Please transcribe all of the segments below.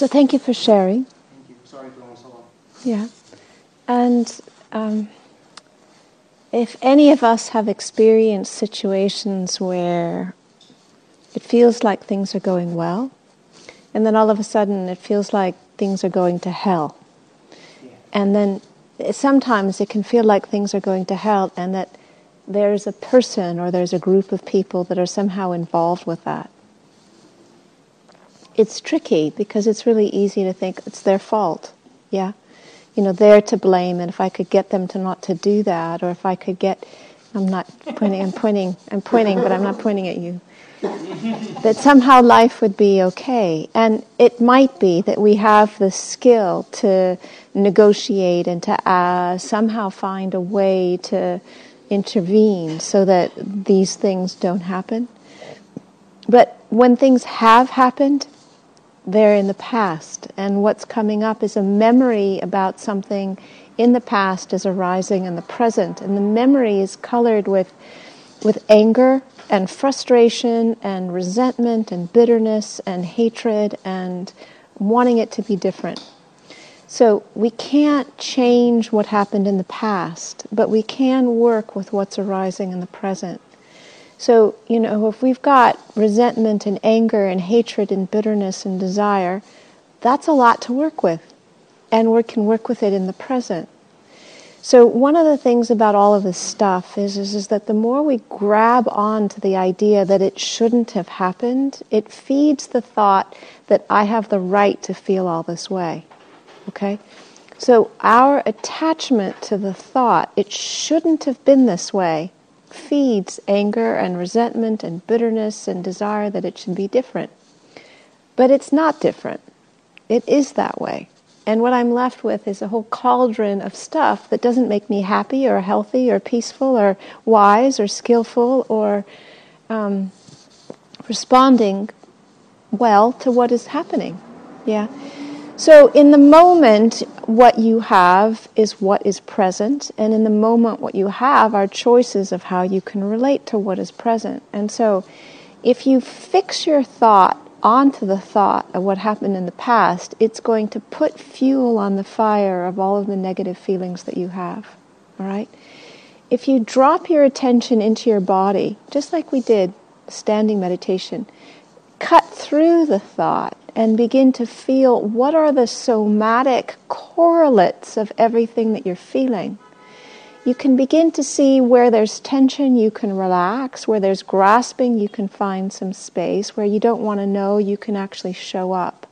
So thank you for sharing. Thank you. Sorry for so long. Yeah. And um, if any of us have experienced situations where it feels like things are going well, and then all of a sudden it feels like things are going to hell. Yeah. And then sometimes it can feel like things are going to hell and that there's a person or there's a group of people that are somehow involved with that. It's tricky because it's really easy to think it's their fault. Yeah? You know, they're to blame and if I could get them to not to do that or if I could get I'm not pointing I'm pointing I'm pointing but I'm not pointing at you. that somehow life would be okay. And it might be that we have the skill to negotiate and to uh, somehow find a way to intervene so that these things don't happen. But when things have happened, they're in the past, and what's coming up is a memory about something in the past is arising in the present, and the memory is colored with with anger and frustration and resentment and bitterness and hatred and wanting it to be different. So we can't change what happened in the past, but we can work with what's arising in the present. So, you know, if we've got resentment and anger and hatred and bitterness and desire, that's a lot to work with. And we can work with it in the present. So one of the things about all of this stuff is, is, is that the more we grab on to the idea that it shouldn't have happened, it feeds the thought that I have the right to feel all this way. Okay? So our attachment to the thought, it shouldn't have been this way, feeds anger and resentment and bitterness and desire that it should be different. But it's not different. It is that way. And what I'm left with is a whole cauldron of stuff that doesn't make me happy or healthy or peaceful or wise or skillful or um, responding well to what is happening. Yeah. So, in the moment, what you have is what is present, and in the moment, what you have are choices of how you can relate to what is present. And so, if you fix your thought onto the thought of what happened in the past, it's going to put fuel on the fire of all of the negative feelings that you have. All right? If you drop your attention into your body, just like we did standing meditation, cut through the thought and begin to feel what are the somatic correlates of everything that you're feeling you can begin to see where there's tension, you can relax. Where there's grasping, you can find some space. Where you don't want to know, you can actually show up.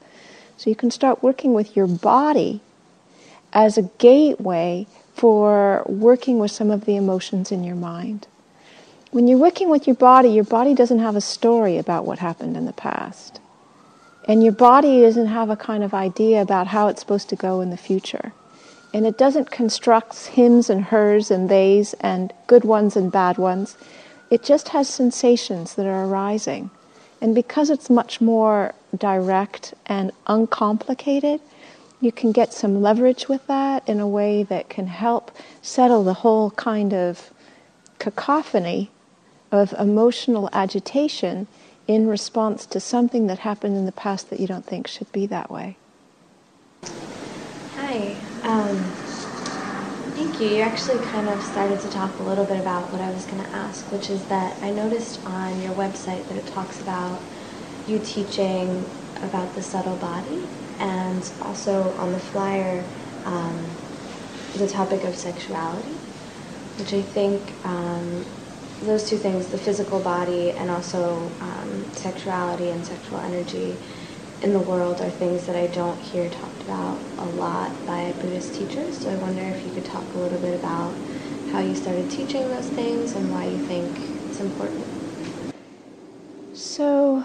So you can start working with your body as a gateway for working with some of the emotions in your mind. When you're working with your body, your body doesn't have a story about what happened in the past. And your body doesn't have a kind of idea about how it's supposed to go in the future. And it doesn't construct hims and hers and theys and good ones and bad ones. It just has sensations that are arising. And because it's much more direct and uncomplicated, you can get some leverage with that in a way that can help settle the whole kind of cacophony of emotional agitation in response to something that happened in the past that you don't think should be that way. Hi. Um, thank you. You actually kind of started to talk a little bit about what I was going to ask, which is that I noticed on your website that it talks about you teaching about the subtle body and also on the flyer um, the topic of sexuality, which I think um, those two things, the physical body and also um, sexuality and sexual energy, in the world are things that I don't hear talked about a lot by Buddhist teachers. So I wonder if you could talk a little bit about how you started teaching those things and why you think it's important. So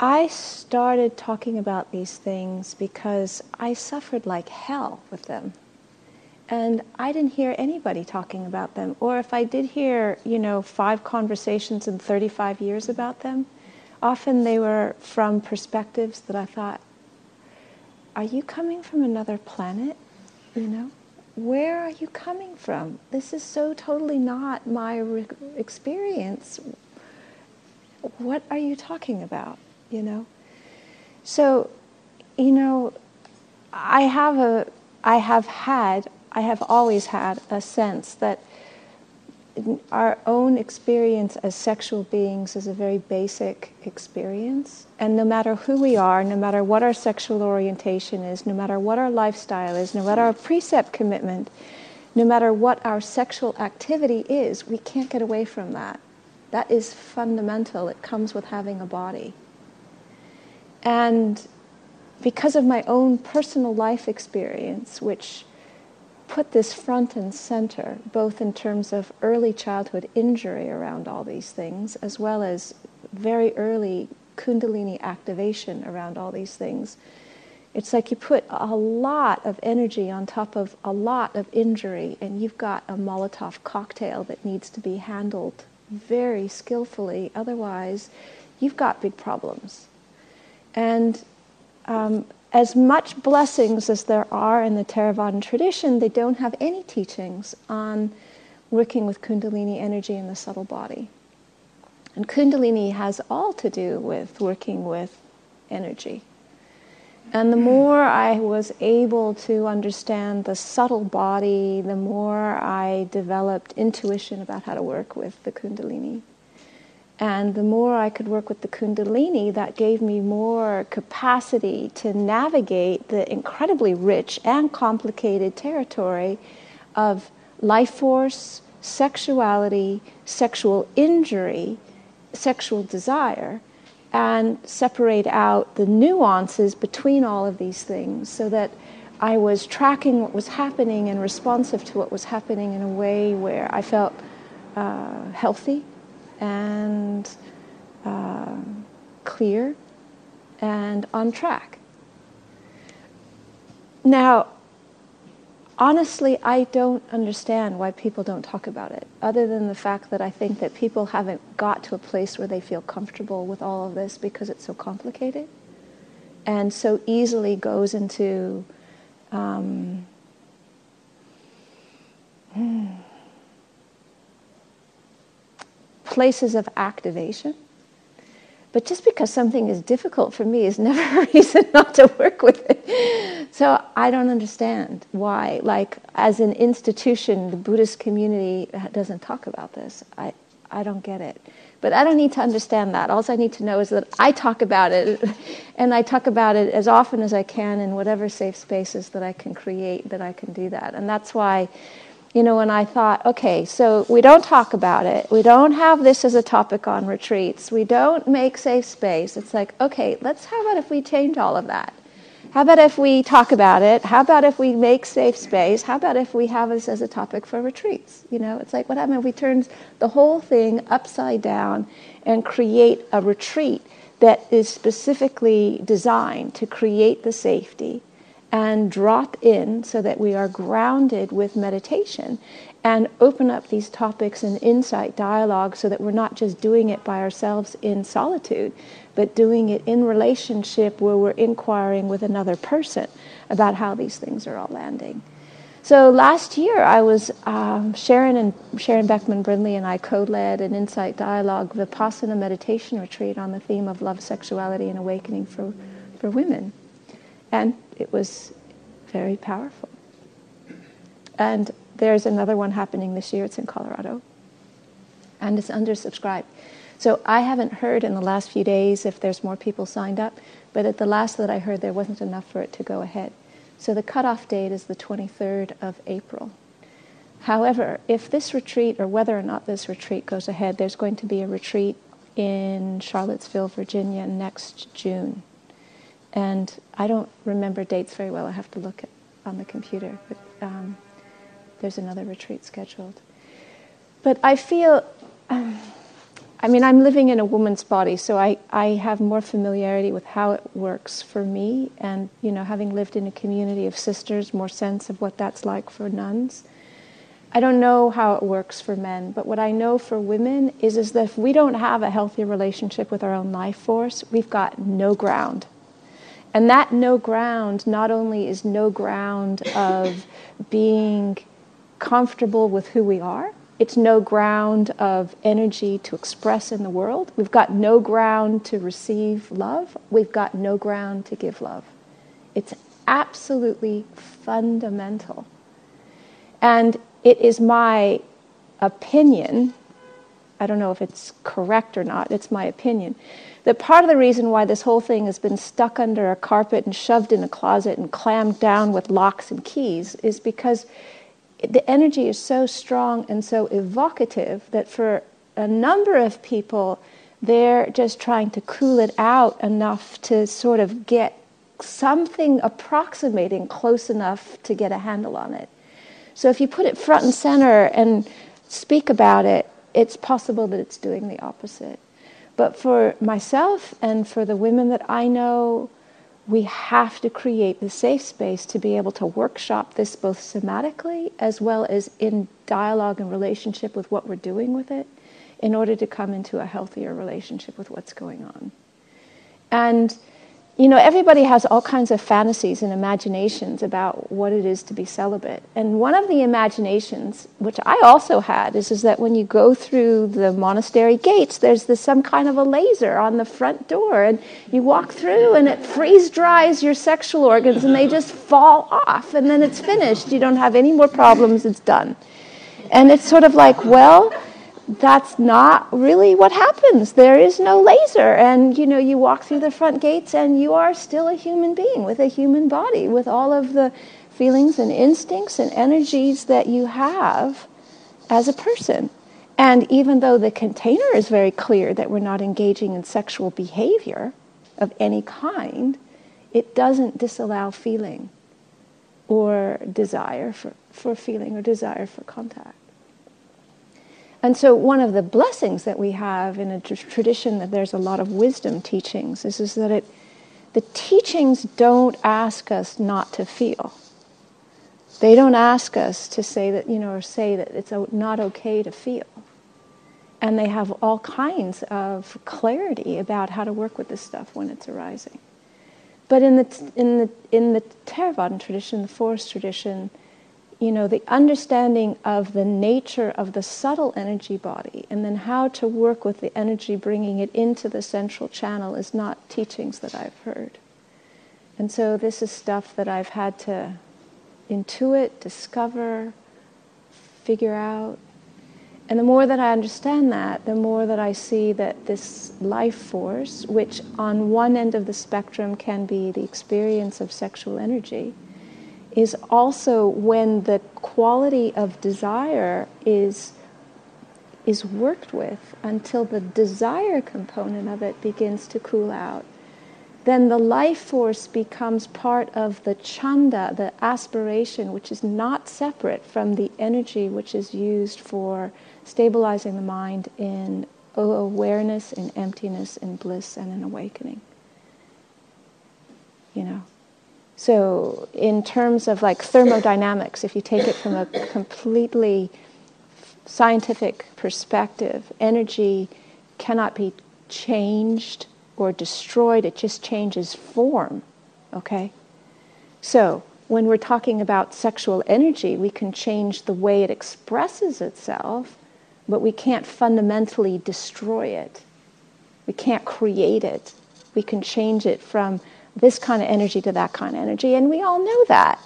I started talking about these things because I suffered like hell with them. And I didn't hear anybody talking about them. Or if I did hear, you know, five conversations in 35 years about them, often they were from perspectives that I thought, are you coming from another planet? You know? Where are you coming from? This is so totally not my re- experience. What are you talking about? you know? So, you know, I have a, I have had, I have always had a sense that our own experience as sexual beings is a very basic experience. And no matter who we are, no matter what our sexual orientation is, no matter what our lifestyle is, no matter our precept commitment, no matter what our sexual activity is, we can't get away from that. That is fundamental. It comes with having a body. And because of my own personal life experience, which put this front and center, both in terms of early childhood injury around all these things, as well as very early Kundalini activation around all these things. It's like you put a lot of energy on top of a lot of injury, and you've got a Molotov cocktail that needs to be handled very skillfully. Otherwise, you've got big problems. And um, as much blessings as there are in the Theravadan tradition, they don't have any teachings on working with Kundalini energy in the subtle body. And Kundalini has all to do with working with energy. And the more I was able to understand the subtle body, the more I developed intuition about how to work with the Kundalini. And the more I could work with the Kundalini, that gave me more capacity to navigate the incredibly rich and complicated territory of life force, sexuality, sexual injury, sexual desire, and separate out the nuances between all of these things so that I was tracking what was happening and responsive to what was happening in a way where I felt uh, healthy and uh, clear and on track. Now, honestly, I don't understand why people don't talk about it, other than the fact that I think that people haven't got to a place where they feel comfortable with all of this because it's so complicated and so easily goes into. Um, hmm, places of activation. But just because something is difficult for me is never a reason not to work with it. So I don't understand why, like, as an institution, the Buddhist community doesn't talk about this. I, I don't get it. But I don't need to understand that. All I need to know is that I talk about it, and I talk about it as often as I can in whatever safe spaces that I can create, that I can do that. And that's why you know, and I thought, okay, so we don't talk about it. We don't have this as a topic on retreats. We don't make safe space. It's like, okay, let's, how about if we change all of that? How about if we talk about it? How about if we make safe space? How about if we have this as a topic for retreats? You know, it's like, what happened if we turn the whole thing upside down and create a retreat that is specifically designed to create the safety and drop in so that we are grounded with meditation and open up these topics and insight dialogue so that we're not just doing it by ourselves in solitude, but doing it in relationship where we're inquiring with another person about how these things are all landing. So last year, I was um, Sharon and Sharon Beckman Brindley and I co-led an insight dialogue vipassana meditation retreat on the theme of love, sexuality, and awakening for for women. And it was very powerful. And there's another one happening this year. It's in Colorado. And it's undersubscribed. So I haven't heard in the last few days if there's more people signed up, but at the last that I heard, there wasn't enough for it to go ahead. So the cutoff date is the 23rd of April. However, if this retreat, or whether or not this retreat goes ahead, there's going to be a retreat in Charlottesville, Virginia next June. And I don't remember dates very well. I have to look at, on the computer. But um, there's another retreat scheduled. But I feel, um, I mean, I'm living in a woman's body, so I, I have more familiarity with how it works for me. And, you know, having lived in a community of sisters, more sense of what that's like for nuns. I don't know how it works for men, but what I know for women is, is that if we don't have a healthy relationship with our own life force, we've got no ground and that no ground not only is no ground of being comfortable with who we are, it's no ground of energy to express in the world. We've got no ground to receive love. We've got no ground to give love. It's absolutely fundamental. And it is my opinion, I don't know if it's correct or not, it's my opinion, that part of the reason why this whole thing has been stuck under a carpet and shoved in a closet and clammed down with locks and keys is because the energy is so strong and so evocative that for a number of people, they're just trying to cool it out enough to sort of get something approximating close enough to get a handle on it. So if you put it front and center and speak about it, it's possible that it's doing the opposite. But for myself and for the women that I know, we have to create the safe space to be able to workshop this both somatically as well as in dialogue and relationship with what we're doing with it in order to come into a healthier relationship with what's going on. And you know, everybody has all kinds of fantasies and imaginations about what it is to be celibate. And one of the imaginations, which I also had, is, is that when you go through the monastery gates, there's this some kind of a laser on the front door, and you walk through, and it freeze dries your sexual organs, and they just fall off, and then it's finished. You don't have any more problems. It's done. And it's sort of like, well, that's not really what happens. There is no laser. And you know, you walk through the front gates and you are still a human being with a human body, with all of the feelings and instincts and energies that you have as a person. And even though the container is very clear that we're not engaging in sexual behavior of any kind, it doesn't disallow feeling or desire for, for feeling or desire for contact. And so, one of the blessings that we have in a tradition that there's a lot of wisdom teachings is, is that it, the teachings don't ask us not to feel. They don't ask us to say that, you know, or say that it's not okay to feel. And they have all kinds of clarity about how to work with this stuff when it's arising. But in the, in the, in the Theravadan tradition, the forest tradition, you know, the understanding of the nature of the subtle energy body and then how to work with the energy bringing it into the central channel is not teachings that I've heard. And so this is stuff that I've had to intuit, discover, figure out. And the more that I understand that, the more that I see that this life force, which on one end of the spectrum can be the experience of sexual energy, is also when the quality of desire is is worked with until the desire component of it begins to cool out. Then the life force becomes part of the chanda the aspiration which is not separate from the energy which is used for stabilizing the mind in awareness in emptiness in bliss and in awakening. You know so, in terms of like thermodynamics, if you take it from a completely scientific perspective, energy cannot be changed or destroyed, it just changes form. Okay? So, when we're talking about sexual energy, we can change the way it expresses itself, but we can't fundamentally destroy it. We can't create it. We can change it from this kind of energy to that kind of energy. And we all know that.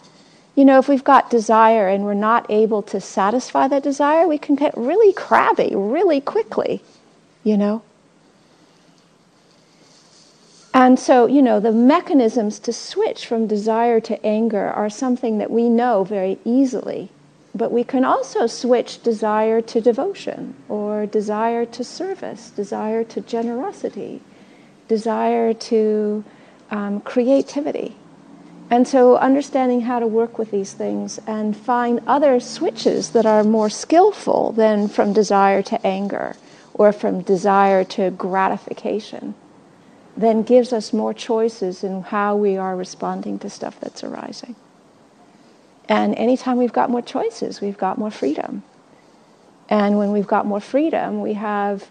You know, if we've got desire and we're not able to satisfy that desire, we can get really crabby really quickly, you know? And so, you know, the mechanisms to switch from desire to anger are something that we know very easily. But we can also switch desire to devotion, or desire to service, desire to generosity, desire to um, creativity. And so, understanding how to work with these things and find other switches that are more skillful than from desire to anger or from desire to gratification then gives us more choices in how we are responding to stuff that's arising. And anytime we've got more choices, we've got more freedom. And when we've got more freedom, we have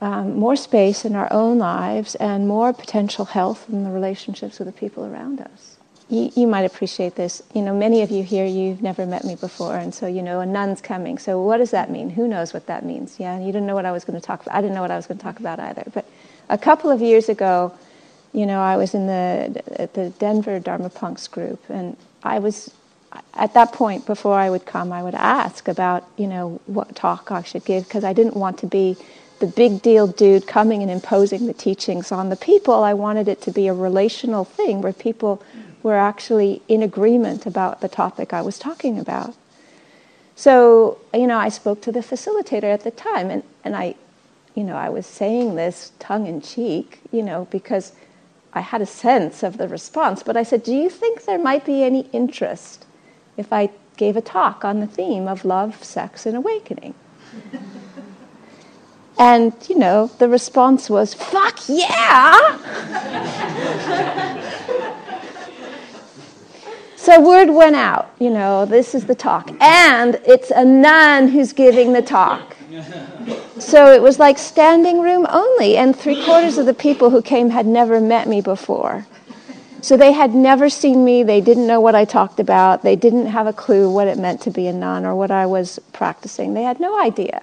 um, more space in our own lives and more potential health in the relationships with the people around us. you, you, might appreciate this. You know, many of you here, you've never met me before, and so you know, a nun's coming. So what does that mean? Who knows what that means? Yeah, you didn't know what I was going to talk about. I didn't know what I was going to talk about either. But a couple of years ago, you know, I was in the at the Denver Dharma Punx group, and I was at that point before I would come, I would ask about you know what talk I should give because I didn't want to be the big deal dude coming and imposing the teachings on the people. I wanted it to be a relational thing where people were actually in agreement about the topic I was talking about. So, you know, I spoke to the facilitator at the time, and, and I, you know, I was saying this tongue in cheek, you know, because I had a sense of the response. But I said, Do you think there might be any interest if I gave a talk on the theme of love, sex, and awakening? and, you know, the response was, Fuck yeah! So word went out, you know, this is the talk. And it's a nun who's giving the talk. So it was like standing room only, and three quarters of the people who came had never met me before. So they had never seen me, they didn't know what I talked about, they didn't have a clue what it meant to be a nun or what I was practicing. They had no idea.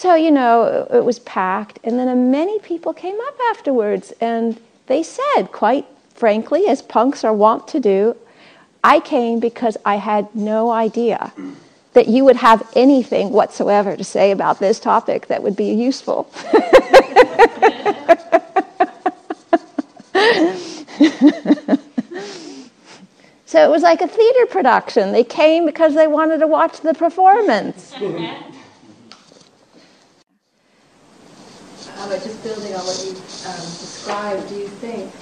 So, you know, it was packed, and then many people came up afterwards, and they said, quite frankly, as punks are wont to do, I came because I had no idea that you would have anything whatsoever to say about this topic that would be useful. so it was like a theater production. They came because they wanted to watch the performance. Um, just building on what you um, described, do you think,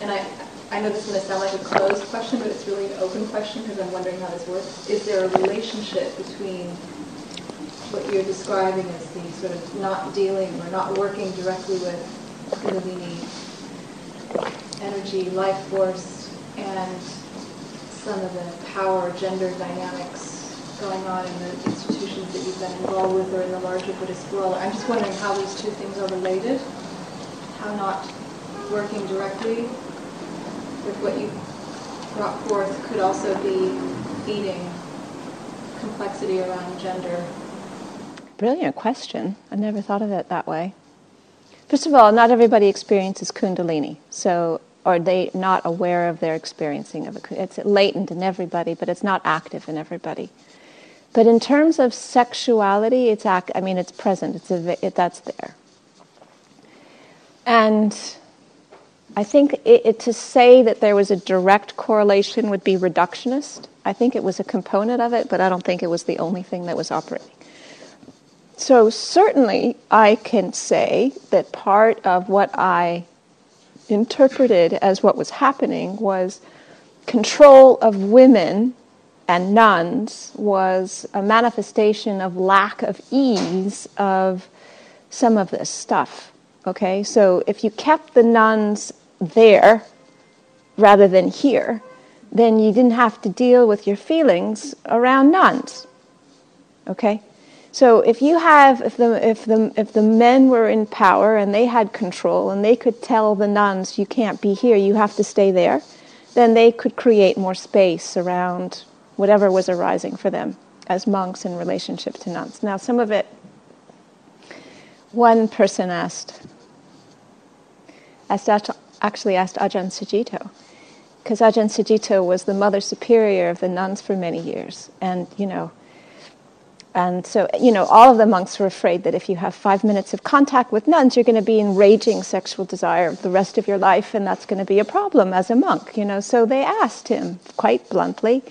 and I, I know this is going to sound like a closed question, but it's really an open question because I'm wondering how this works. Is there a relationship between what you're describing as the sort of not dealing or not working directly with Kundalini energy, life force, and some of the power, gender dynamics going on in the institutions that you've been involved with or in the larger Buddhist world? I'm just wondering how these two things are related, how not working directly with what you brought forth could also be feeding complexity around gender? Brilliant question. I never thought of it that way. First of all, not everybody experiences Kundalini, so or they not aware of their experiencing of it. It's latent in everybody, but it's not active in everybody. But in terms of sexuality, it's act, I mean, it's present. It's a, it, that's there. And I think it, it, to say that there was a direct correlation would be reductionist. I think it was a component of it, but I don't think it was the only thing that was operating. So, certainly, I can say that part of what I interpreted as what was happening was control of women and nuns was a manifestation of lack of ease of some of this stuff. Okay, so if you kept the nuns there rather than here, then you didn't have to deal with your feelings around nuns. Okay? So if you have if the if the if the men were in power and they had control and they could tell the nuns you can't be here, you have to stay there, then they could create more space around whatever was arising for them as monks in relationship to nuns. Now some of it one person asked asked actually asked Ajahn Sucitto, because Ajahn Sucitto was the mother superior of the nuns for many years, and you know, and so you know, all of the monks were afraid that if you have five minutes of contact with nuns, you're going to be in raging sexual desire the rest of your life, and that's going to be a problem as a monk, you know. So they asked him quite bluntly,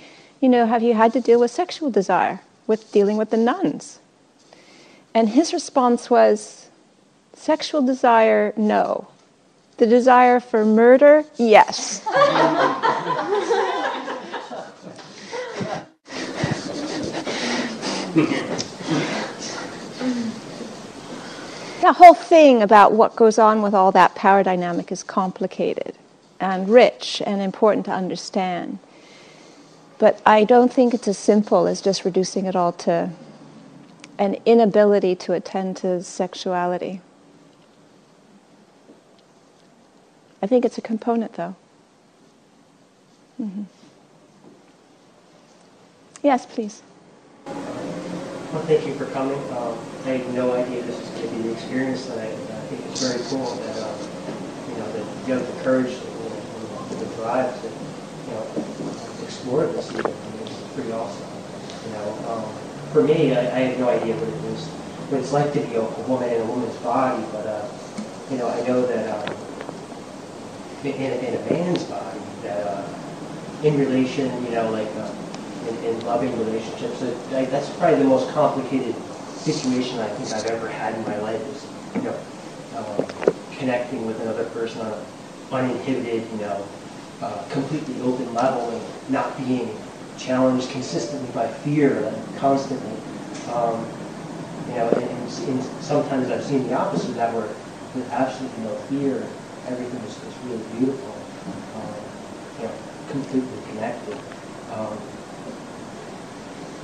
you know, have you had to deal with sexual desire with dealing with the nuns? And his response was, sexual desire, no. The desire for murder? Yes. the whole thing about what goes on with all that power dynamic is complicated and rich and important to understand. But I don't think it's as simple as just reducing it all to an inability to attend to sexuality. I think it's a component, though. Mm-hmm. Yes, please. Well, thank you for coming. Um, I had no idea this was going to be the experience tonight. I think it's very cool that uh, you know that you have the courage and the drive to explore this. I mean, it's pretty awesome. You know, um, for me, I, I had no idea what it was, what it's like to be a, a woman in a woman's body, but uh, you know, I know that um, in, in a man's body, that uh, in relation, you know, like. Uh, in, in loving relationships. So I, that's probably the most complicated situation I think I've ever had in my life is, you know, uh, connecting with another person on uninhibited, you know, completely open level and not being challenged consistently by fear like, constantly. Um, you know, and, and, and, sometimes I've seen the opposite of that where with absolutely no fear, everything is, is really beautiful, um, you know, completely connected. Um,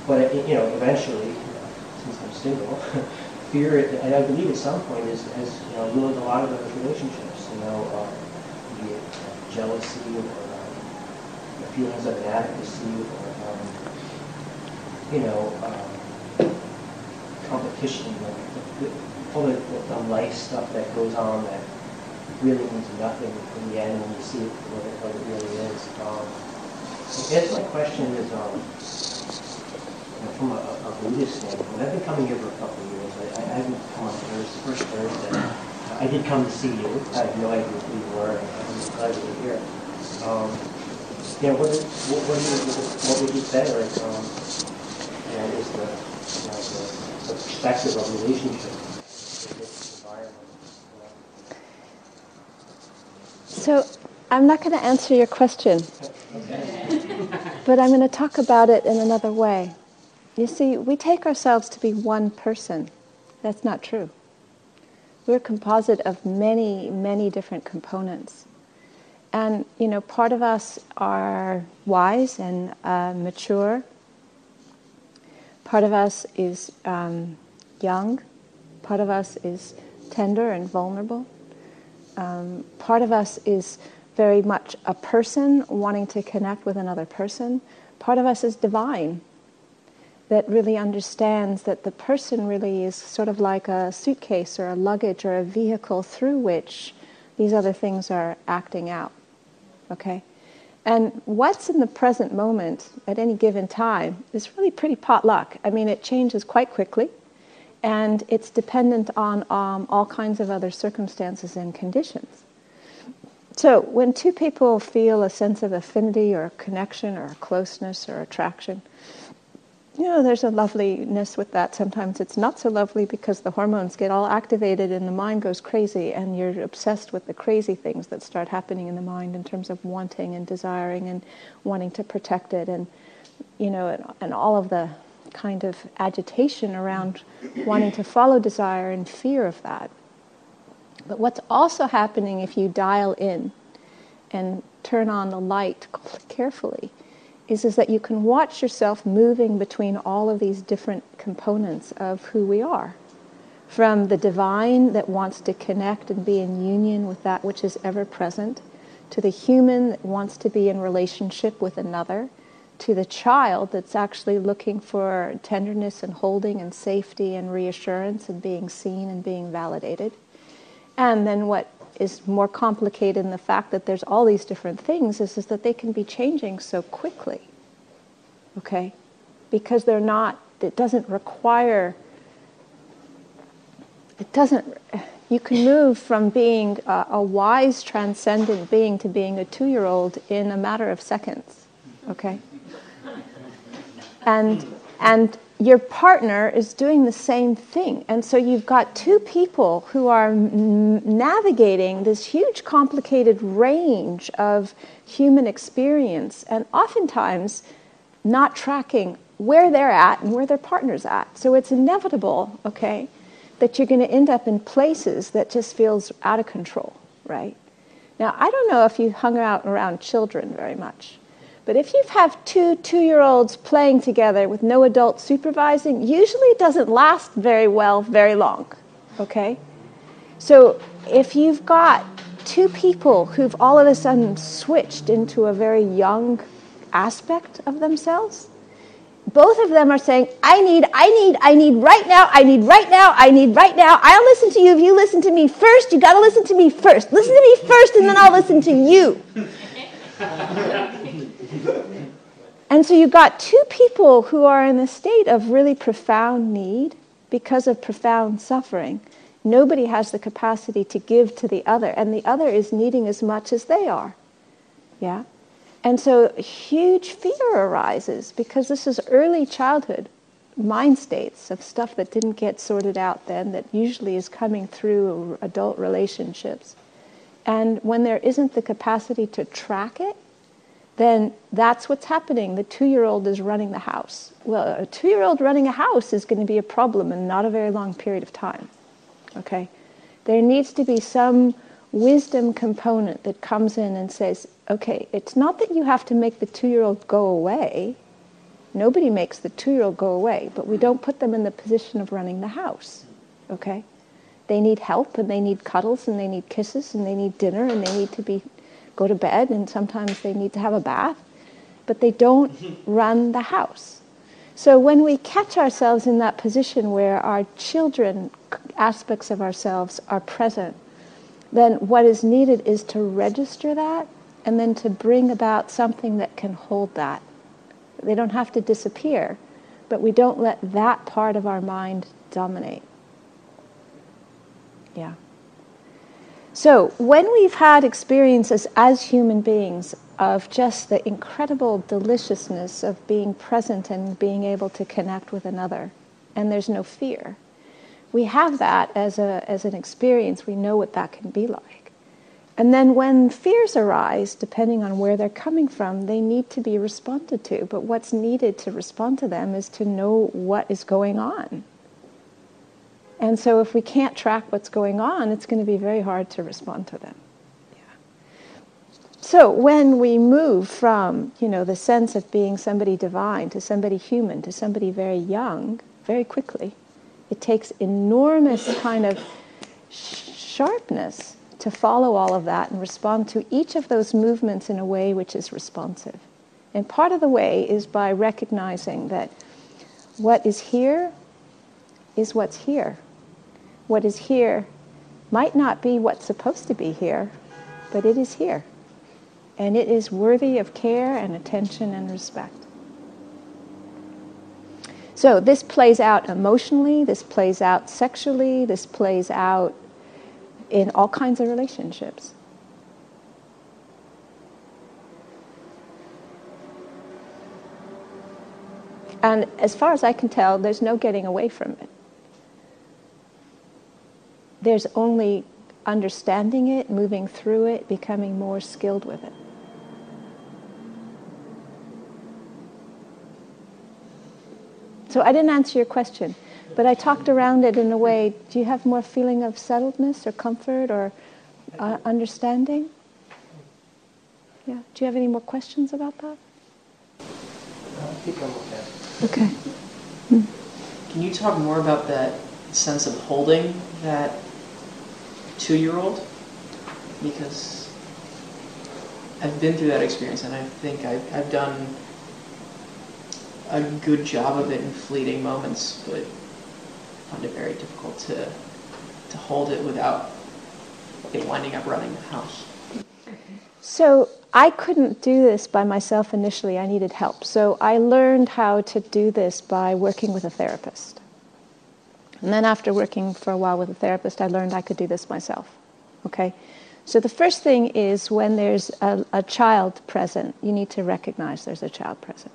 but, you know, eventually, since I'm single, fear, and I believe at some point, is, has you know, ruined a lot of those relationships, you know, uh, uh, jealousy or um, feelings of inadequacy or, um, you know, um, competition, like the, all the, the, life stuff that goes on that really means nothing in the end when you see it for what it, what it really is. Um, I guess my question is, um, from a, a Buddhist standpoint, I've been coming here for a couple of years. I, I haven't come on Thursday, first Thursday. I did come to see you. I had no idea who you were. I'm glad you were here. Um, yeah, what, what, what, what would you say? Like, um, you know, is the, you know, the, the perspective of relationship in this environment? So I'm not going to answer your question, but I'm going to talk about it in another way. You see, we take ourselves to be one person. That's not true. We're composite of many, many different components. And, you know, part of us are wise and uh, mature. Part of us is um, young. Part of us is tender and vulnerable. Um, part of us is very much a person wanting to connect with another person. Part of us is divine that really understands that the person really is sort of like a suitcase or a luggage or a vehicle through which these other things are acting out. Okay? And what's in the present moment at any given time is really pretty potluck. I mean, it changes quite quickly, and it's dependent on um, all kinds of other circumstances and conditions. So, when two people feel a sense of affinity or connection or closeness or attraction, you know, there's a loveliness with that. Sometimes it's not so lovely because the hormones get all activated and the mind goes crazy, and you're obsessed with the crazy things that start happening in the mind in terms of wanting and desiring and wanting to protect it, and you know, and, and all of the kind of agitation around wanting to follow desire and fear of that. But what's also happening if you dial in and turn on the light carefully is, is that you can watch yourself moving between all of these different components of who we are. From the divine that wants to connect and be in union with that which is ever present, to the human that wants to be in relationship with another, to the child that's actually looking for tenderness and holding and safety and reassurance and being seen and being validated. And then what is more complicated in the fact that there's all these different things is, is that they can be changing so quickly. Okay? Because they're not, it doesn't require, it doesn't, you can move from being a, a wise, transcendent being to being a two year old in a matter of seconds. Okay? And, and your partner is doing the same thing. And so you've got two people who are navigating this huge, complicated range of human experience, and oftentimes not tracking where they're at and where their partner's at. So it's inevitable, okay, that you're going to end up in places that just feels out of control, right? Now, I don't know if you hung out around children very much. But if you have two two year olds playing together with no adult supervising, usually it doesn't last very well very long. Okay? So if you've got two people who've all of a sudden switched into a very young aspect of themselves. Both of them are saying, I need, I need, I need right now, I need right now, I need right now. I'll listen to you if you listen to me first. You got to listen to me first. Listen to me first, and then I'll listen to you. and so you've got two people who are in a state of really profound need because of profound suffering. Nobody has the capacity to give to the other, and the other is needing as much as they are. Yeah? And so huge fear arises because this is early childhood mind states of stuff that didn't get sorted out then that usually is coming through adult relationships. And when there isn't the capacity to track it, then that's what's happening. The two year old is running the house. Well, a two year old running a house is going to be a problem in not a very long period of time. Okay? There needs to be some wisdom component that comes in and says, okay, it's not that you have to make the two year old go away. Nobody makes the two year old go away, but we don't put them in the position of running the house. Okay? They need help and they need cuddles and they need kisses and they need dinner and they need to be go to bed and sometimes they need to have a bath, but they don't run the house. So when we catch ourselves in that position where our children aspects of ourselves are present, then what is needed is to register that and then to bring about something that can hold that. They don't have to disappear, but we don't let that part of our mind dominate. Yeah. So, when we've had experiences as human beings of just the incredible deliciousness of being present and being able to connect with another, and there's no fear, we have that as, a, as an experience. We know what that can be like. And then when fears arise, depending on where they're coming from, they need to be responded to. But what's needed to respond to them is to know what is going on. And so if we can't track what's going on, it's going to be very hard to respond to them. So when we move from, you know, the sense of being somebody divine to somebody human to somebody very young, very quickly, it takes enormous kind of sharpness to follow all of that and respond to each of those movements in a way which is responsive. And part of the way is by recognizing that what is here is what's here. What is here might not be what's supposed to be here, but it is here. And it is worthy of care and attention and respect. So this plays out emotionally, this plays out sexually, this plays out in all kinds of relationships. And as far as I can tell, there's no getting away from it. There's only understanding it, moving through it, becoming more skilled with it. So I didn't answer your question, but I talked around it in a way. Do you have more feeling of settledness or comfort or uh, understanding? Yeah. Do you have any more questions about that? Okay. Mm. Can you talk more about that sense of holding that two-year-old? Because I've been through that experience, and I think I've, I've done a good job of it in fleeting moments, but I find it very difficult to to hold it without it winding up running the house. So I couldn't do this by myself initially. I needed help. So I learned how to do this by working with a therapist. And then after working for a while with a therapist, I learned I could do this myself. Okay? So the first thing is when there's a, a child present, you need to recognize there's a child present.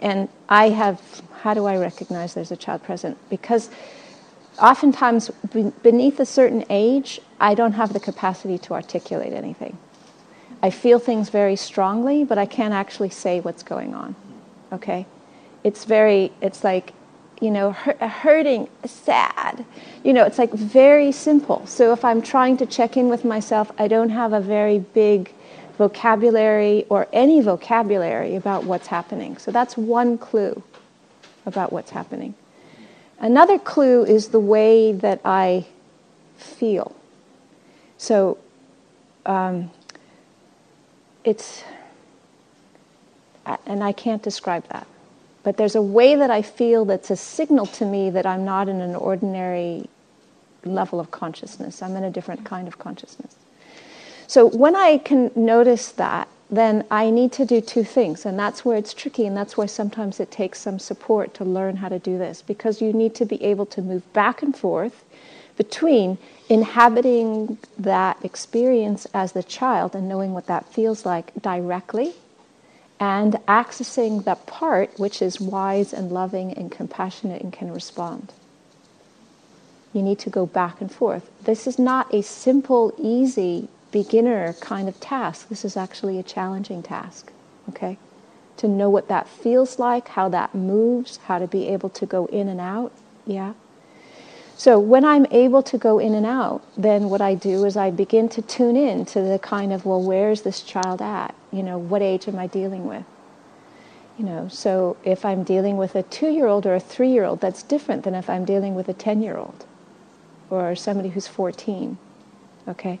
And I have, how do I recognize there's a child present? Because oftentimes beneath a certain age, I don't have the capacity to articulate anything. I feel things very strongly, but I can't actually say what's going on. Okay? It's very, it's like, you know, hurting, sad. You know, it's like very simple. So if I'm trying to check in with myself, I don't have a very big vocabulary or any vocabulary about what's happening. So that's one clue about what's happening. Another clue is the way that I feel. So um, it's, and I can't describe that. But there's a way that I feel that's a signal to me that I'm not in an ordinary level of consciousness. I'm in a different kind of consciousness. So when I can notice that, then I need to do two things. And that's where it's tricky, and that's why sometimes it takes some support to learn how to do this, because you need to be able to move back and forth between inhabiting that experience as the child and knowing what that feels like directly and accessing that part which is wise and loving and compassionate and can respond. You need to go back and forth. This is not a simple, easy, beginner kind of task. This is actually a challenging task, okay? To know what that feels like, how that moves, how to be able to go in and out, yeah? So when I'm able to go in and out, then what I do is I begin to tune in to the kind of, well, where's this child at? You know, what age am I dealing with? You know, so if I'm dealing with a two year old or a three year old, that's different than if I'm dealing with a 10 year old or somebody who's 14. Okay?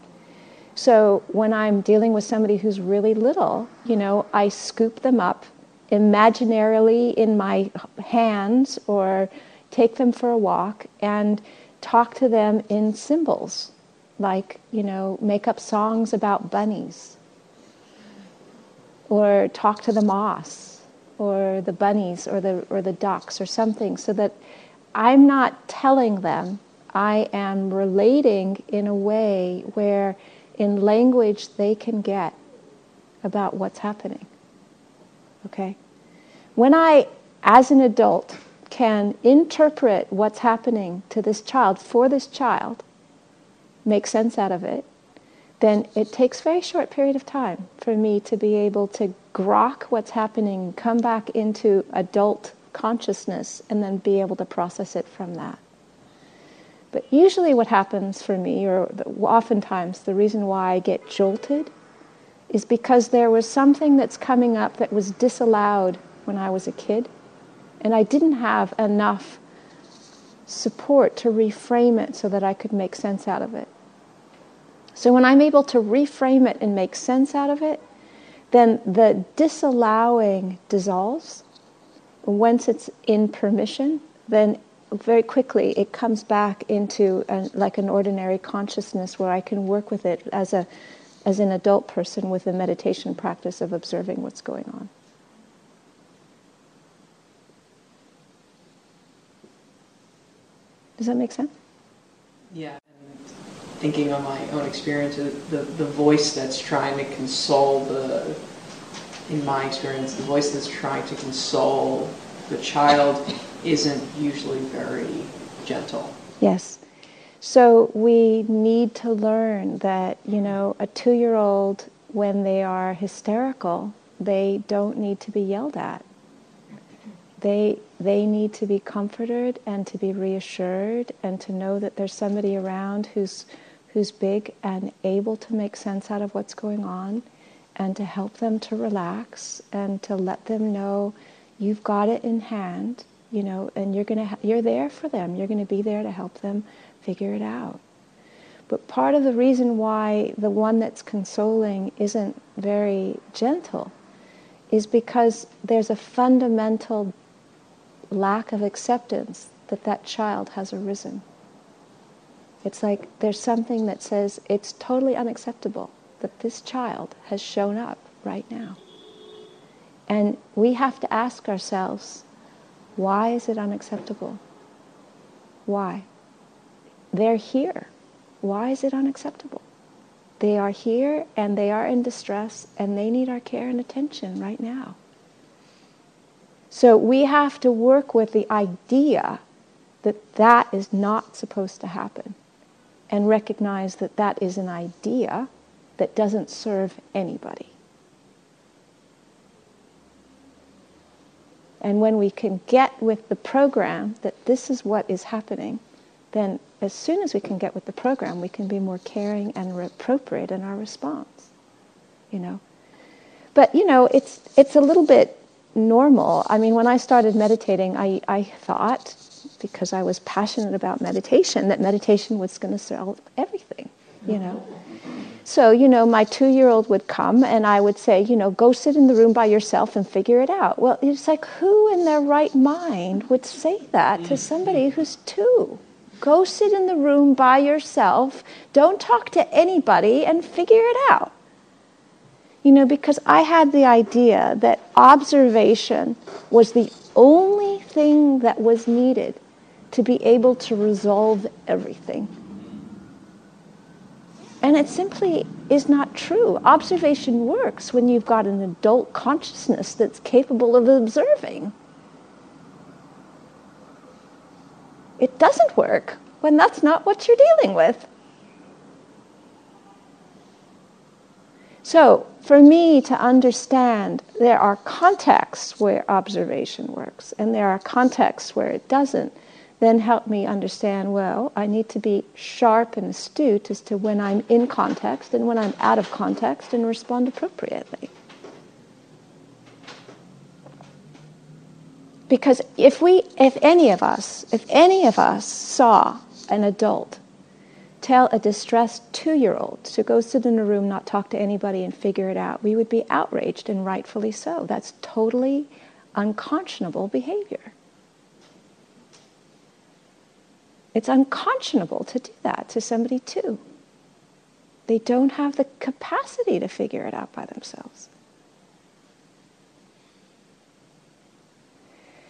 So when I'm dealing with somebody who's really little, you know, I scoop them up imaginarily in my hands or take them for a walk and talk to them in symbols, like, you know, make up songs about bunnies, or talk to the moss, or the bunnies, or the, or the ducks, or something, so that I'm not telling them, I am relating in a way where in language they can get about what's happening. Okay? When I, as an adult, can interpret what's happening to this child for this child, make sense out of it, then it takes very short period of time for me to be able to grok what's happening, come back into adult consciousness, and then be able to process it from that. But usually, what happens for me, or oftentimes the reason why I get jolted, is because there was something that's coming up that was disallowed when I was a kid and I didn't have enough support to reframe it so that I could make sense out of it. So when I'm able to reframe it and make sense out of it, then the disallowing dissolves. Once it's in permission, then very quickly it comes back into a, like an ordinary consciousness where I can work with it as a as an adult person with a meditation practice of observing what's going on. Does that make sense? Yeah. Thinking on my own experience, the, the voice that's trying to console the, in my experience, the voice that's trying to console the child isn't usually very gentle. Yes. So we need to learn that, you know, a two year old, when they are hysterical, they don't need to be yelled at. They, they need to be comforted and to be reassured and to know that there's somebody around who's, who's big and able to make sense out of what's going on and to help them to relax and to let them know you've got it in hand, you know, and you're going to ha- you're there for them. You're going to be there to help them figure it out. But part of the reason why the one that's consoling isn't very gentle is because there's a fundamental lack of acceptance that that child has arisen. It's like there's something that says it's totally unacceptable that this child has shown up right now. And we have to ask ourselves, why is it unacceptable? Why? They're here. Why is it unacceptable? They are here and they are in distress and they need our care and attention right now. So we have to work with the idea that that is not supposed to happen and recognize that that is an idea that doesn't serve anybody. And when we can get with the program that this is what is happening, then as soon as we can get with the program, we can be more caring and appropriate in our response. You know, but you know, it's it's a little bit normal. I mean, when I started meditating, I, I thought, because I was passionate about meditation, that meditation was going to solve everything, you know. So, you know, my two year old would come and I would say, you know, go sit in the room by yourself and figure it out. Well, it's like, who in their right mind would say that to somebody who's two? Go sit in the room by yourself, don't talk to anybody, and figure it out. You know, because I had the idea that observation was the only thing that was needed to be able to resolve everything. And it simply is not true. Observation works when you've got an adult consciousness that's capable of observing. It doesn't work when that's not what you're dealing with. So, for me to understand, there are contexts where observation works, and there are contexts where it doesn't then help me understand well, I need to be sharp and astute as to when I'm in context and when I'm out of context and respond appropriately. Because if we, if any of us, if any of us saw an adult tell a distressed two year old to go sit in a room, not talk to anybody, and figure it out, we would be outraged, and rightfully so. That's totally unconscionable behavior. It's unconscionable to do that to somebody too. They don't have the capacity to figure it out by themselves.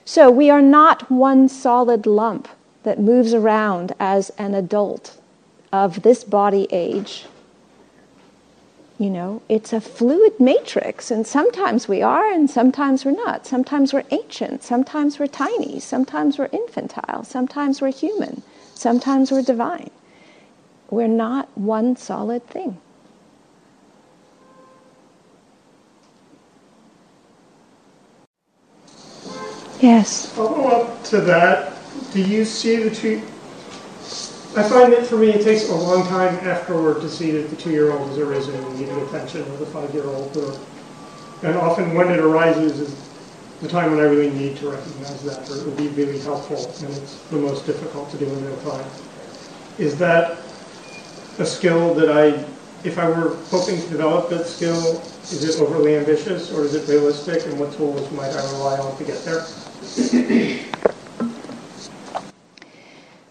So we are not one solid lump that moves around as an adult of this body age. You know, it's a fluid matrix, and sometimes we are, and sometimes we're not. Sometimes we're ancient, sometimes we're tiny, sometimes we're infantile, sometimes we're human. Sometimes we're divine. We're not one solid thing. Yes. Follow up to that, do you see the two? I find that for me, it takes a long time afterward to see that the two-year-old has arisen and needing attention, or the five-year-old, or, and often when it arises is the time when I really need to recognize that, or it would be really helpful, and it's the most difficult to do in real time. Is that a skill that I, if I were hoping to develop that skill, is it overly ambitious, or is it realistic, and what tools might I rely on to get there?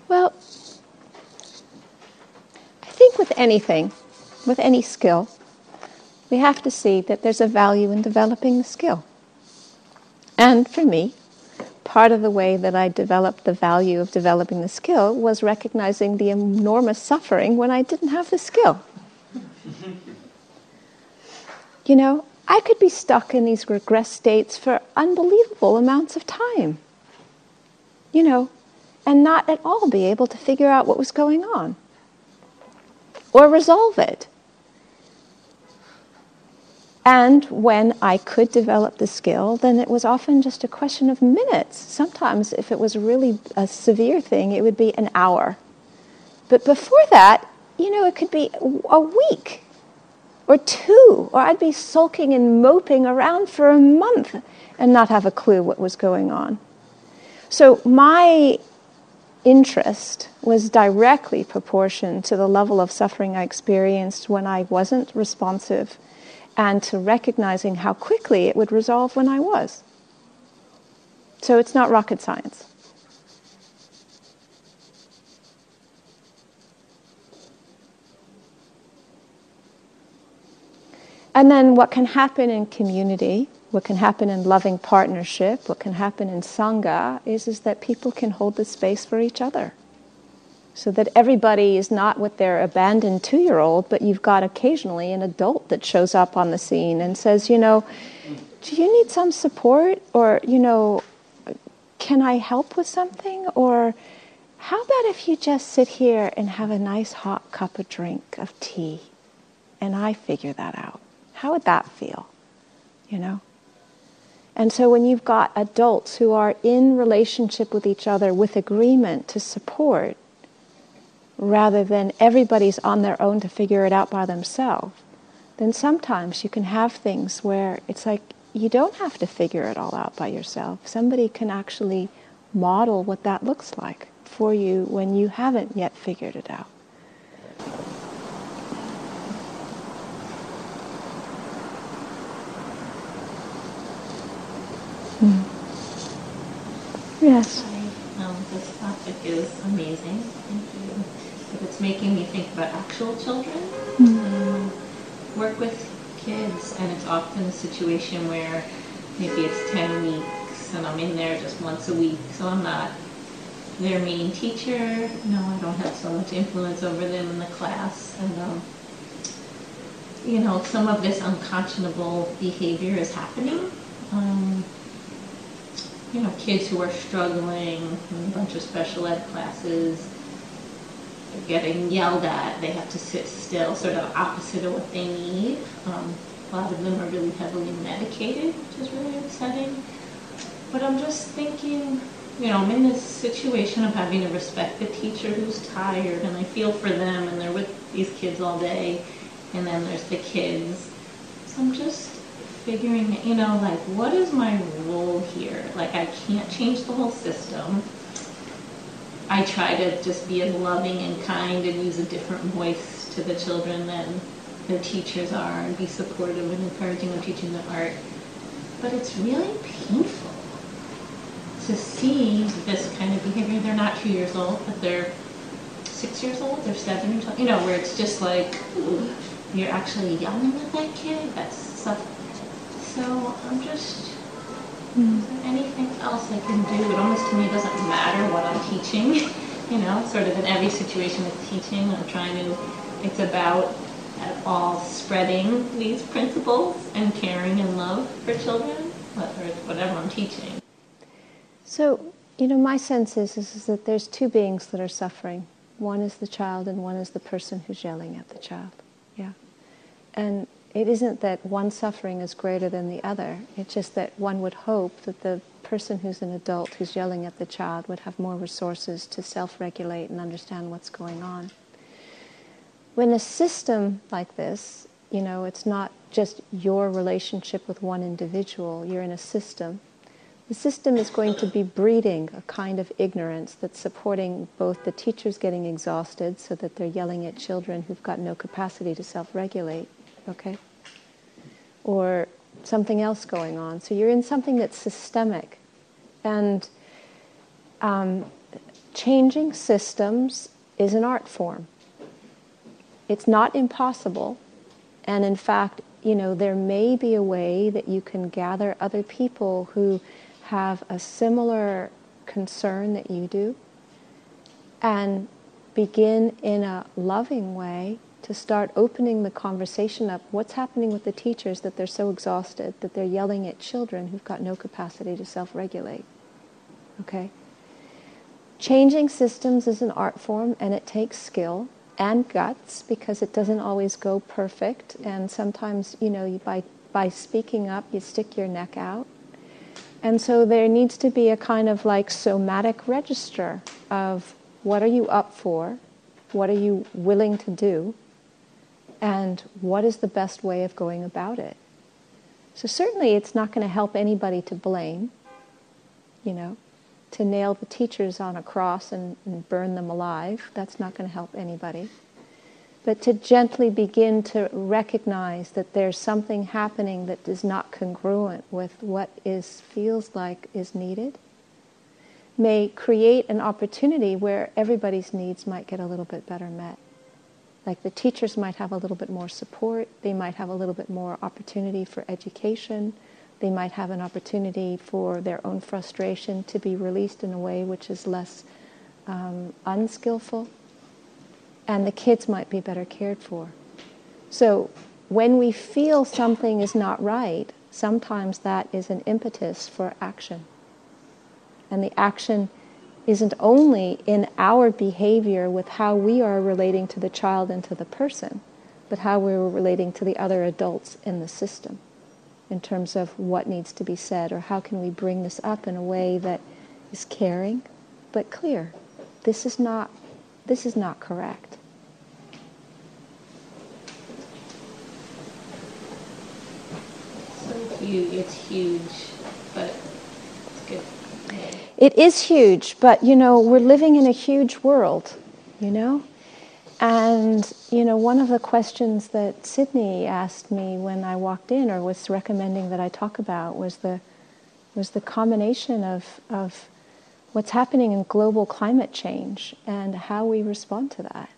Well, I think with anything, with any skill, we have to see that there's a value in developing the skill. And for me, part of the way that I developed the value of developing the skill was recognizing the enormous suffering when I didn't have the skill. you know, I could be stuck in these regress states for unbelievable amounts of time. You know, and not at all be able to figure out what was going on or resolve it. And when I could develop the skill, then it was often just a question of minutes. Sometimes, if it was really a severe thing, it would be an hour. But before that, you know, it could be a week or two, or I'd be sulking and moping around for a month and not have a clue what was going on. So my interest was directly proportioned to the level of suffering I experienced when I wasn't responsive and to recognizing how quickly it would resolve when I was. So it's not rocket science. And then what can happen in community, what can happen in loving partnership, what can happen in Sangha is, is that people can hold the space for each other so that everybody is not with their abandoned two year old, but you've got occasionally an adult that shows up on the scene and says, you know, do you need some support? Or, you know, can I help with something? Or how about if you just sit here and have a nice hot cup of drink of tea and I figure that out? How would that feel? You know? And so when you've got adults who are in relationship with each other with agreement to support, rather than everybody's on their own to figure it out by themselves, then sometimes you can have things where it's like you don't have to figure it all out by yourself. Somebody can actually model what that looks like for you when you haven't yet figured it out. Mm. Yes. Hi. Um, this topic is amazing. Thank you. But it's making me think about actual children. Mm. Um, work with kids, and it's often a situation where maybe it's 10 weeks and I'm in there just once a week, so I'm not their main teacher. No, I don't have so much influence over them in the class. And, um, you know, some of this unconscionable behavior is happening. Um, you know, kids who are struggling in a bunch of special ed classes, getting yelled at, they have to sit still, sort of opposite of what they need. Um, a lot of them are really heavily medicated, which is really upsetting. But I'm just thinking, you know, I'm in this situation of having to respect the teacher who's tired, and I feel for them, and they're with these kids all day, and then there's the kids. So I'm just figuring, you know, like, what is my role here? Like, I can't change the whole system. I try to just be as loving and kind and use a different voice to the children than their teachers are and be supportive and encouraging them teaching the art. But it's really painful to see this kind of behavior. They're not two years old, but they're six years old, they're seven years old, you know, where it's just like, you're actually yelling at that kid. That's stuff. So I'm just, mm. anything else I can do? It almost to me doesn't matter what I'm teaching, you know, sort of in every situation with teaching, I'm trying to, it's about at all spreading these principles and caring and love for children, whether it's whatever I'm teaching. So, you know, my sense is, is, is that there's two beings that are suffering. One is the child and one is the person who's yelling at the child. Yeah. And it isn't that one suffering is greater than the other. It's just that one would hope that the person who's an adult who's yelling at the child would have more resources to self regulate and understand what's going on. When a system like this, you know, it's not just your relationship with one individual, you're in a system. The system is going to be breeding a kind of ignorance that's supporting both the teachers getting exhausted so that they're yelling at children who've got no capacity to self regulate, okay? Or something else going on. So you're in something that's systemic. And um, changing systems is an art form. It's not impossible. And in fact, you know, there may be a way that you can gather other people who have a similar concern that you do and begin in a loving way to start opening the conversation up. What's happening with the teachers that they're so exhausted that they're yelling at children who've got no capacity to self regulate? Okay? Changing systems is an art form and it takes skill and guts because it doesn't always go perfect and sometimes you know by by speaking up you stick your neck out and so there needs to be a kind of like somatic register of what are you up for what are you willing to do and what is the best way of going about it so certainly it's not going to help anybody to blame you know to nail the teachers on a cross and, and burn them alive. That's not going to help anybody. But to gently begin to recognize that there's something happening that is not congruent with what is feels like is needed may create an opportunity where everybody's needs might get a little bit better met. Like the teachers might have a little bit more support, they might have a little bit more opportunity for education, they might have an opportunity for their own frustration to be released in a way which is less um, unskillful. And the kids might be better cared for. So when we feel something is not right, sometimes that is an impetus for action. And the action isn't only in our behavior with how we are relating to the child and to the person, but how we're relating to the other adults in the system in terms of what needs to be said or how can we bring this up in a way that is caring but clear. This is not this is not correct. So huge, it's huge. It is huge, but you know, we're living in a huge world, you know? And, you know, one of the questions that Sydney asked me when I walked in or was recommending that I talk about was the, was the combination of, of what's happening in global climate change and how we respond to that.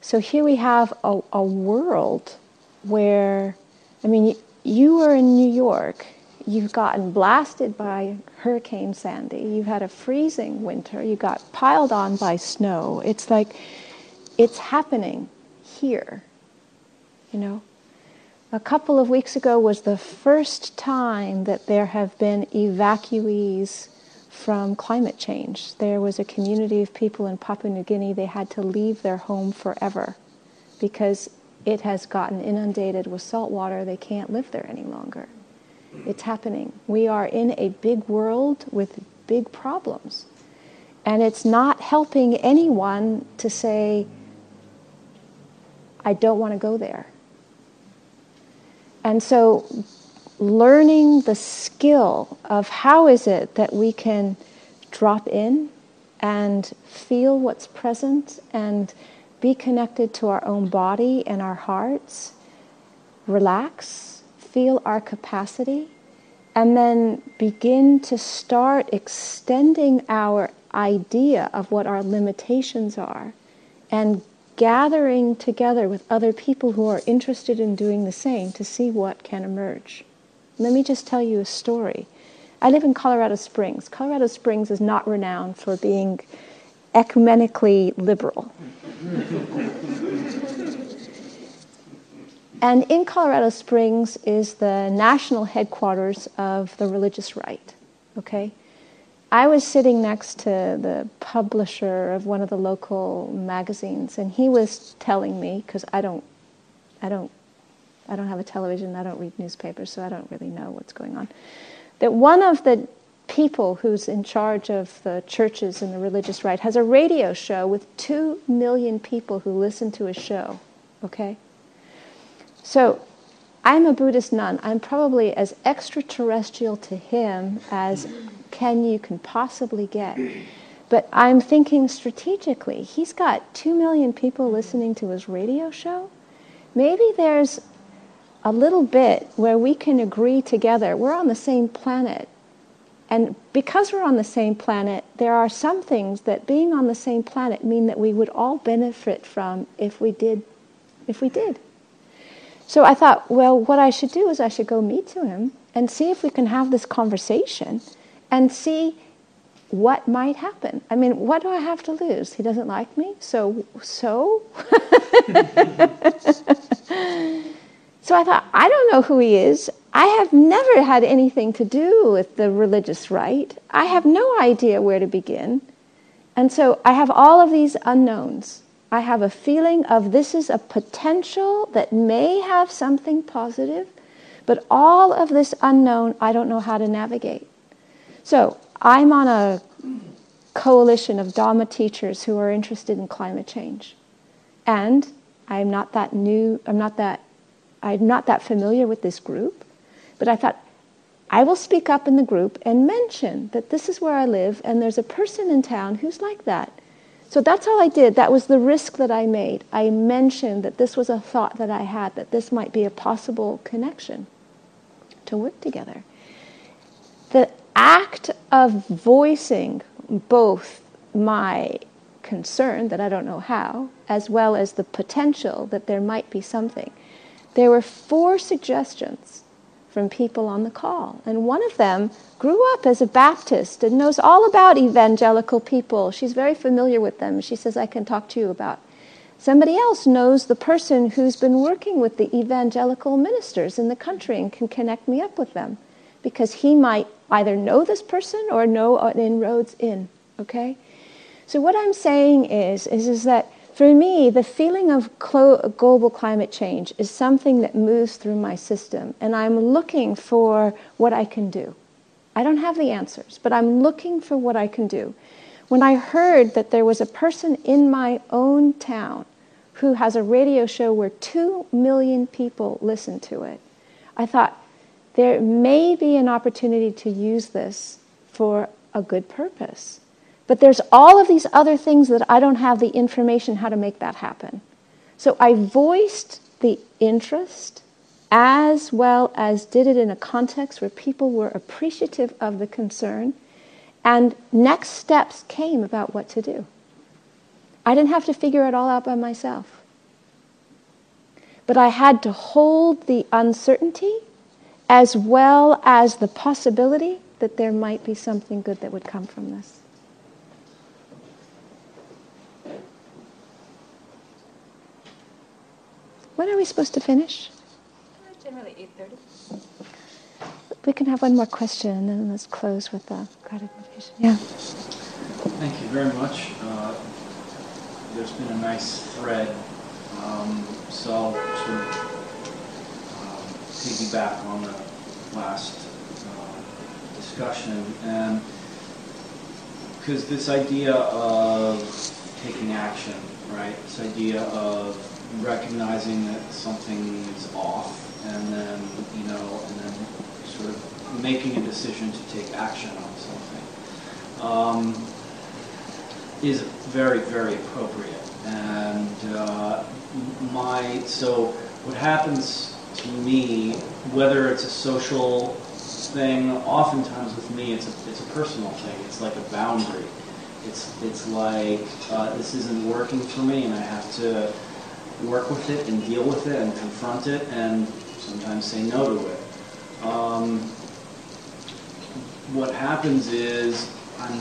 So here we have a, a world where, I mean, you were in New York, you've gotten blasted by Hurricane Sandy, you've had a freezing winter, you got piled on by snow. It's like it's happening here, you know. A couple of weeks ago was the first time that there have been evacuees from climate change. There was a community of people in Papua New Guinea, they had to leave their home forever because it has gotten inundated with salt water. They can't live there any longer. It's happening. We are in a big world with big problems. And it's not helping anyone to say, I don't want to go there. And so learning the skill of how is it that we can drop in and feel what's present and be connected to our own body and our hearts, relax, feel our capacity, and then begin to start extending our idea of what our limitations are and gathering together with other people who are interested in doing the same to see what can emerge. Let me just tell you a story. I live in Colorado Springs. Colorado Springs is not renowned for being ecumenically liberal. And in Colorado Springs is the national headquarters of the religious right. Okay? I was sitting next to the publisher of one of the local magazines, and he was telling me because I don't, I don't, I don't have a television, I don't read newspapers, so I don't really know what's going on. That one of the people who's in charge of the churches and the religious right has a radio show with two million people who listen to his show. Okay, so I'm a Buddhist nun. I'm probably as extraterrestrial to him as can you can possibly get. But I'm thinking strategically. He's got 2 million people listening to his radio show. Maybe there's a little bit where we can agree together. We're on the same planet. And because we're on the same planet, there are some things that being on the same planet mean that we would all benefit from if we did if we did. So I thought, well, what I should do is I should go meet to him and see if we can have this conversation and see what might happen. I mean, what do I have to lose? He doesn't like me, so so. so I thought, I don't know who he is. I have never had anything to do with the religious right. I have no idea where to begin. And so I have all of these unknowns. I have a feeling of this is a potential that may have something positive, but all of this unknown, I don't know how to navigate. So I'm on a coalition of Dharma teachers who are interested in climate change. And I'm not that new, I'm not that, I'm not that familiar with this group, but I thought, I will speak up in the group and mention that this is where I live and there's a person in town who's like that. So that's all I did. That was the risk that I made. I mentioned that this was a thought that I had, that this might be a possible connection to work together. The act of voicing both my concern that I don't know how, as well as the potential that there might be something, there were four suggestions from people on the call. And one of them grew up as a Baptist and knows all about evangelical people. She's very familiar with them. She says, I can talk to you about. Somebody else knows the person who's been working with the evangelical ministers in the country and can connect me up with them because he might either know this person or know an inroads in. Okay? So what I'm saying is, is, is that for me, the feeling of global climate change is something that moves through my system, and I'm looking for what I can do. I don't have the answers, but I'm looking for what I can do. When I heard that there was a person in my own town who has a radio show where two million people listen to it, I thought, there may be an opportunity to use this for a good purpose. But there's all of these other things that I don't have the information how to make that happen. So I voiced the interest as well as did it in a context where people were appreciative of the concern, and next steps came about what to do. I didn't have to figure it all out by myself. But I had to hold the uncertainty as well as the possibility that there might be something good that would come from this. When are we supposed to finish? Generally 8.30. We can have one more question and then let's close with the guided meditation. Yeah. Thank you very much. Uh, there's been a nice thread. Um, so I'll um, piggyback on the last uh, discussion. And because this idea of taking action, right? This idea of recognizing that something is off and then, you know, and then sort of making a decision to take action on something um, is very, very appropriate. And uh, my, so what happens to me, whether it's a social thing, oftentimes with me, it's a, it's a personal thing. It's like a boundary. It's, it's like, uh, this isn't working for me and I have to work with it and deal with it and confront it and sometimes say no to it. Um, what happens is I'm,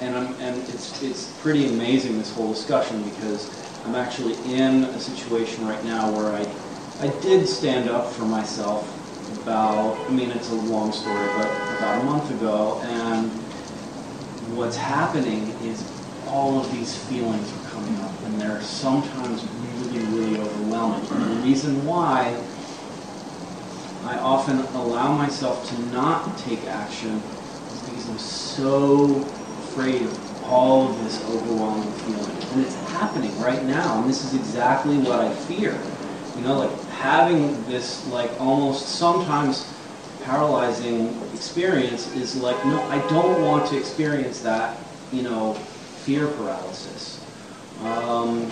and I'm, and it's it's pretty amazing this whole discussion because I'm actually in a situation right now where I I did stand up for myself about I mean it's a long story but about a month ago and what's happening is all of these feelings coming up and they're sometimes really really overwhelming and the reason why I often allow myself to not take action is because I'm so afraid of all of this overwhelming feeling. And it's happening right now, and this is exactly what I fear. You know, like having this like almost sometimes paralyzing experience is like, no, I don't want to experience that, you know, fear paralysis. Um,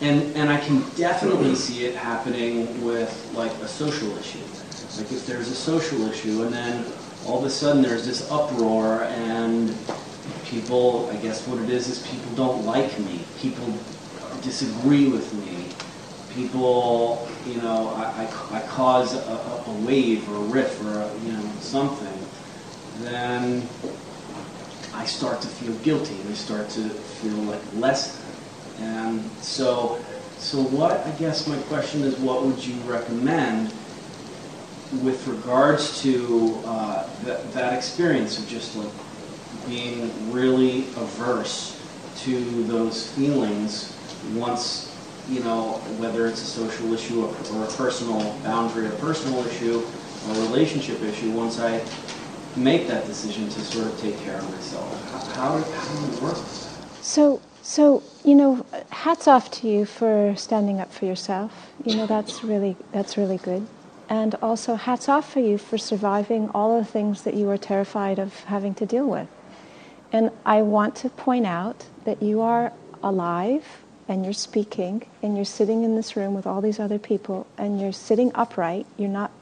and, and I can definitely see it happening with like a social issue. Like if there's a social issue and then all of a sudden there's this uproar and people, I guess what it is is people don't like me. People disagree with me. People, you know, I, I, I cause a, a, wave or a riff or a, you know something. Then I start to feel guilty and I start to feel like less and so, so what, I guess my question is, what would you recommend with regards to uh, that, experience of just like being really averse to those feelings once, you know, whether it's a social issue or, or a personal boundary or personal issue or a relationship issue, once I make that decision to sort of take care of myself? How, how, do you work So so, you know, hats off to you for standing up for yourself. You know, that's really that's really good. And also hats off for you for surviving all the things that you were terrified of having to deal with. And I want to point out that you are alive and you're speaking and you're sitting in this room with all these other people and you're sitting upright. You're not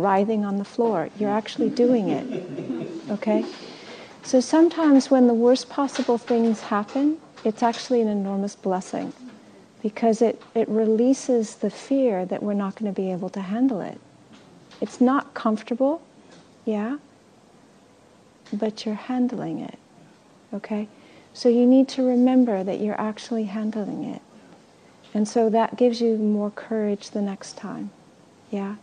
writhing on the floor. You're actually doing it. Okay? So sometimes when the worst possible things happen, it's actually an enormous blessing because it, it releases the fear that we're not going to be able to handle it. It's not comfortable, yeah, but you're handling it, okay? So you need to remember that you're actually handling it. And so that gives you more courage the next time, yeah?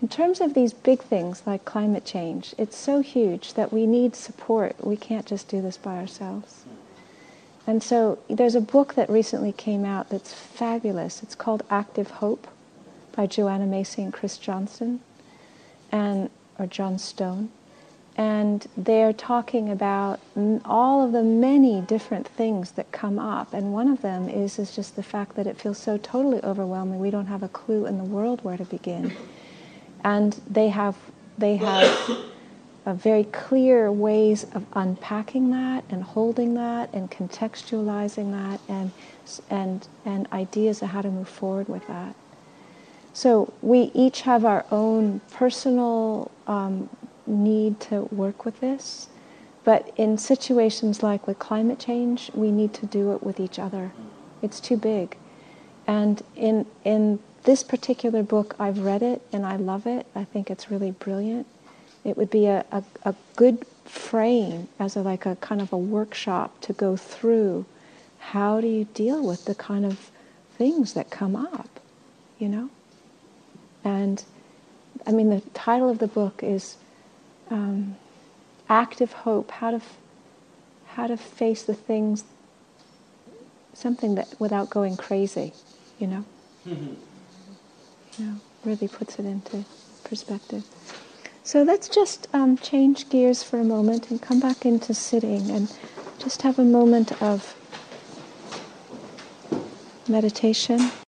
In terms of these big things like climate change, it's so huge that we need support. We can't just do this by ourselves. And so there's a book that recently came out that's fabulous. It's called Active Hope by Joanna Macy and Chris Johnson, and or John Stone. And they're talking about all of the many different things that come up. And one of them is, is just the fact that it feels so totally overwhelming. We don't have a clue in the world where to begin. And they have, they have very clear ways of unpacking that and holding that and contextualizing that and, and, and ideas of how to move forward with that. So we each have our own personal um, need to work with this, but in situations like with climate change, we need to do it with each other. It's too big. And in, in this particular book, I've read it and I love it. I think it's really brilliant. It would be a, a, a good frame as a, like a kind of a workshop to go through how do you deal with the kind of things that come up, you know? And I mean, the title of the book is um, Active Hope How to, f- how to Face the Things, something that without going crazy, you know? Really puts it into perspective. So let's just um, change gears for a moment and come back into sitting and just have a moment of meditation.